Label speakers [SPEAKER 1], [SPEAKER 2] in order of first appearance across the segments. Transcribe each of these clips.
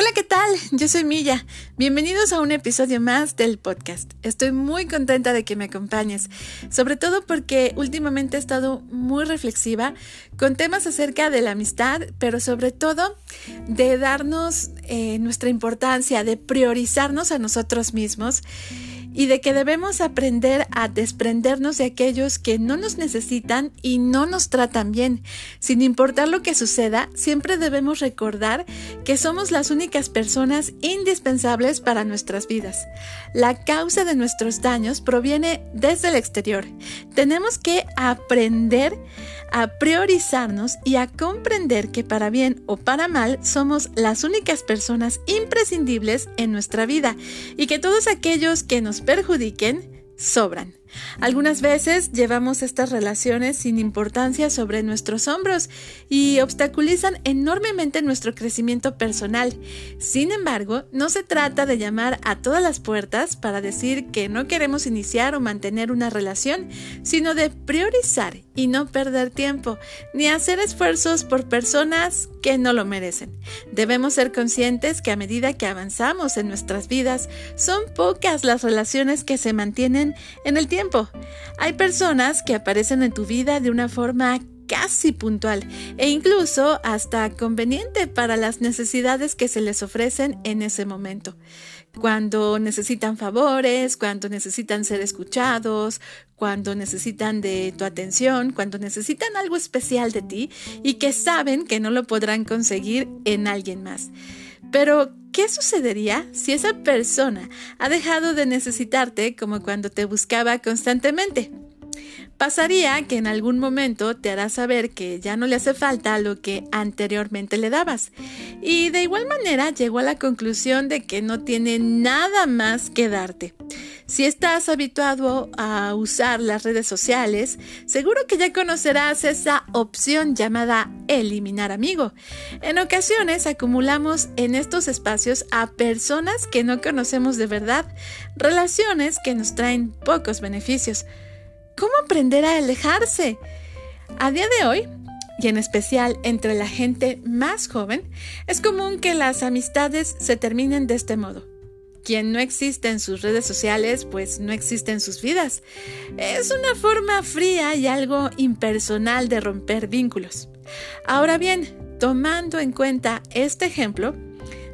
[SPEAKER 1] Hola, ¿qué tal? Yo soy Milla. Bienvenidos a un episodio más del podcast. Estoy muy contenta de que me acompañes, sobre todo porque últimamente he estado muy reflexiva con temas acerca de la amistad, pero sobre todo de darnos eh, nuestra importancia, de priorizarnos a nosotros mismos y de que debemos aprender a desprendernos de aquellos que no nos necesitan y no nos tratan bien. Sin importar lo que suceda, siempre debemos recordar que somos las únicas personas indispensables para nuestras vidas. La causa de nuestros daños proviene desde el exterior. Tenemos que aprender a priorizarnos y a comprender que para bien o para mal somos las únicas personas imprescindibles en nuestra vida y que todos aquellos que nos perjudiquen sobran. Algunas veces llevamos estas relaciones sin importancia sobre nuestros hombros y obstaculizan enormemente nuestro crecimiento personal. Sin embargo, no se trata de llamar a todas las puertas para decir que no queremos iniciar o mantener una relación, sino de priorizar y no perder tiempo, ni hacer esfuerzos por personas que no lo merecen. Debemos ser conscientes que a medida que avanzamos en nuestras vidas, son pocas las relaciones que se mantienen en el tiempo hay personas que aparecen en tu vida de una forma casi puntual e incluso hasta conveniente para las necesidades que se les ofrecen en ese momento. Cuando necesitan favores, cuando necesitan ser escuchados, cuando necesitan de tu atención, cuando necesitan algo especial de ti y que saben que no lo podrán conseguir en alguien más. Pero, ¿qué sucedería si esa persona ha dejado de necesitarte como cuando te buscaba constantemente? Pasaría que en algún momento te hará saber que ya no le hace falta lo que anteriormente le dabas. Y de igual manera llegó a la conclusión de que no tiene nada más que darte. Si estás habituado a usar las redes sociales, seguro que ya conocerás esa opción llamada eliminar amigo. En ocasiones acumulamos en estos espacios a personas que no conocemos de verdad, relaciones que nos traen pocos beneficios. ¿Cómo aprender a alejarse? A día de hoy, y en especial entre la gente más joven, es común que las amistades se terminen de este modo. Quien no existe en sus redes sociales, pues no existe en sus vidas. Es una forma fría y algo impersonal de romper vínculos. Ahora bien, tomando en cuenta este ejemplo,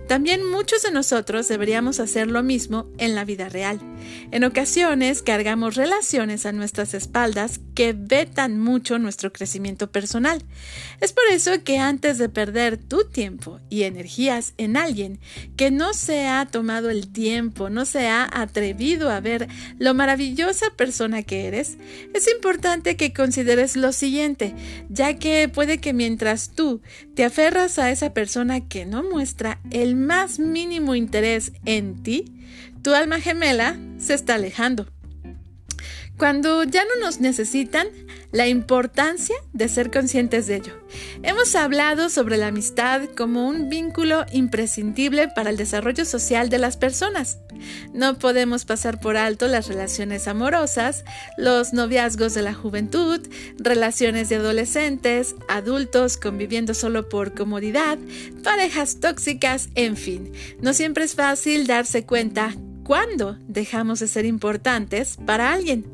[SPEAKER 1] también muchos de nosotros deberíamos hacer lo mismo en la vida real. En ocasiones cargamos relaciones a nuestras espaldas que vetan mucho nuestro crecimiento personal. Es por eso que antes de perder tu tiempo y energías en alguien que no se ha tomado el tiempo, no se ha atrevido a ver lo maravillosa persona que eres, es importante que consideres lo siguiente, ya que puede que mientras tú te aferras a esa persona que no muestra el más mínimo interés en ti, tu alma gemela se está alejando. Cuando ya no nos necesitan, la importancia de ser conscientes de ello. Hemos hablado sobre la amistad como un vínculo imprescindible para el desarrollo social de las personas. No podemos pasar por alto las relaciones amorosas, los noviazgos de la juventud, relaciones de adolescentes, adultos conviviendo solo por comodidad, parejas tóxicas, en fin. No siempre es fácil darse cuenta cuándo dejamos de ser importantes para alguien.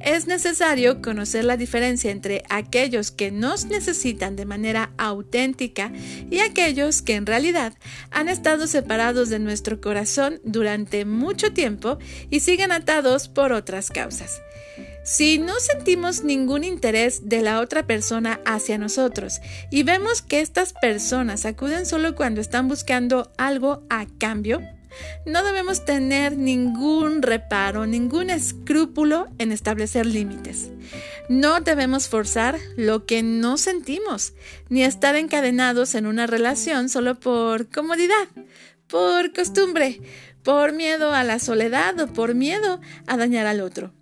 [SPEAKER 1] Es necesario conocer la diferencia entre aquellos que nos necesitan de manera auténtica y aquellos que en realidad han estado separados de nuestro corazón durante mucho tiempo y siguen atados por otras causas. Si no sentimos ningún interés de la otra persona hacia nosotros y vemos que estas personas acuden solo cuando están buscando algo a cambio, no debemos tener ningún reparo, ningún escrúpulo en establecer límites. No debemos forzar lo que no sentimos, ni estar encadenados en una relación solo por comodidad, por costumbre, por miedo a la soledad o por miedo a dañar al otro.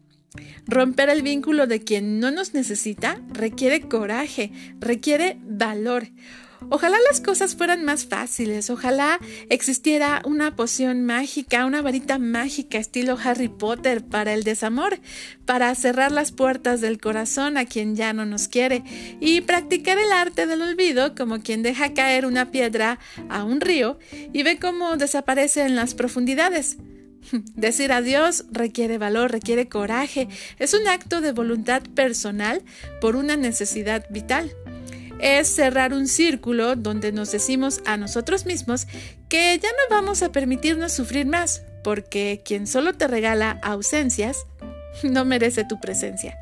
[SPEAKER 1] Romper el vínculo de quien no nos necesita requiere coraje, requiere valor. Ojalá las cosas fueran más fáciles, ojalá existiera una poción mágica, una varita mágica estilo Harry Potter para el desamor, para cerrar las puertas del corazón a quien ya no nos quiere y practicar el arte del olvido como quien deja caer una piedra a un río y ve cómo desaparece en las profundidades. Decir adiós requiere valor, requiere coraje, es un acto de voluntad personal por una necesidad vital es cerrar un círculo donde nos decimos a nosotros mismos que ya no vamos a permitirnos sufrir más, porque quien solo te regala ausencias no merece tu presencia.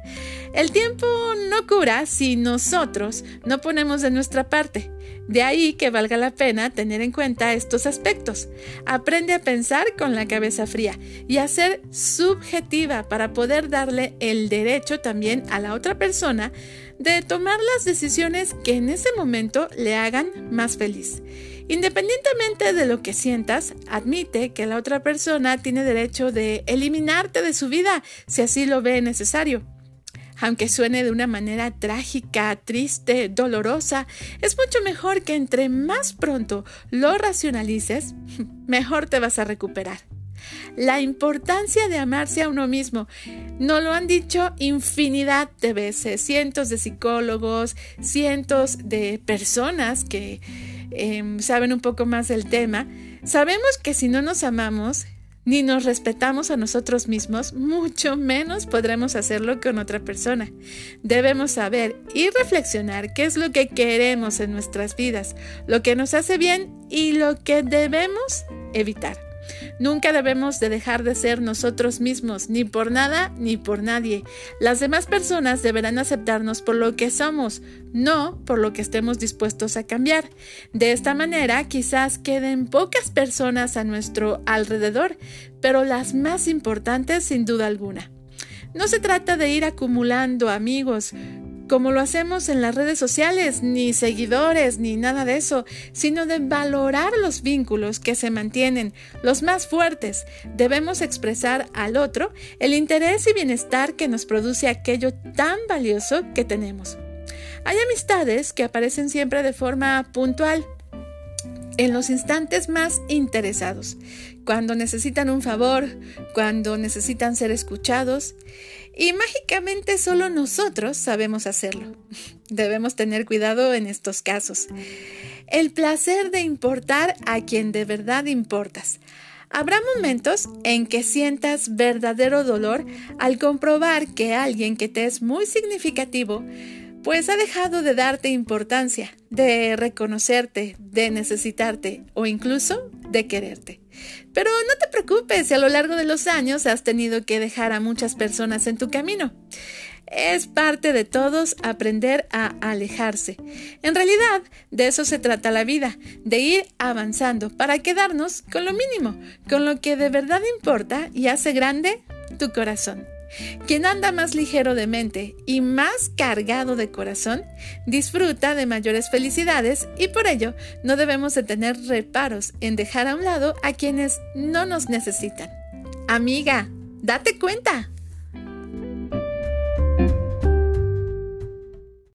[SPEAKER 1] El tiempo no cura si nosotros no ponemos de nuestra parte. De ahí que valga la pena tener en cuenta estos aspectos. Aprende a pensar con la cabeza fría y a ser subjetiva para poder darle el derecho también a la otra persona de tomar las decisiones que en ese momento le hagan más feliz. Independientemente de lo que sientas, admite que la otra persona tiene derecho de eliminarte de su vida si así lo ve necesario. Aunque suene de una manera trágica, triste, dolorosa, es mucho mejor que entre más pronto lo racionalices, mejor te vas a recuperar. La importancia de amarse a uno mismo. Nos lo han dicho infinidad de veces, cientos de psicólogos, cientos de personas que em, saben un poco más del tema. Sabemos que si no nos amamos, ni nos respetamos a nosotros mismos, mucho menos podremos hacerlo con otra persona. Debemos saber y reflexionar qué es lo que queremos en nuestras vidas, lo que nos hace bien y lo que debemos evitar. Nunca debemos de dejar de ser nosotros mismos, ni por nada ni por nadie. Las demás personas deberán aceptarnos por lo que somos, no por lo que estemos dispuestos a cambiar. De esta manera quizás queden pocas personas a nuestro alrededor, pero las más importantes sin duda alguna. No se trata de ir acumulando amigos, como lo hacemos en las redes sociales, ni seguidores, ni nada de eso, sino de valorar los vínculos que se mantienen, los más fuertes. Debemos expresar al otro el interés y bienestar que nos produce aquello tan valioso que tenemos. Hay amistades que aparecen siempre de forma puntual, en los instantes más interesados, cuando necesitan un favor, cuando necesitan ser escuchados, y mágicamente solo nosotros sabemos hacerlo. Debemos tener cuidado en estos casos. El placer de importar a quien de verdad importas. Habrá momentos en que sientas verdadero dolor al comprobar que alguien que te es muy significativo pues ha dejado de darte importancia, de reconocerte, de necesitarte o incluso de quererte. Pero no te preocupes si a lo largo de los años has tenido que dejar a muchas personas en tu camino. Es parte de todos aprender a alejarse. En realidad, de eso se trata la vida, de ir avanzando para quedarnos con lo mínimo, con lo que de verdad importa y hace grande tu corazón. Quien anda más ligero de mente y más cargado de corazón, disfruta de mayores felicidades y por ello no debemos de tener reparos en dejar a un lado a quienes no nos necesitan. Amiga, date cuenta.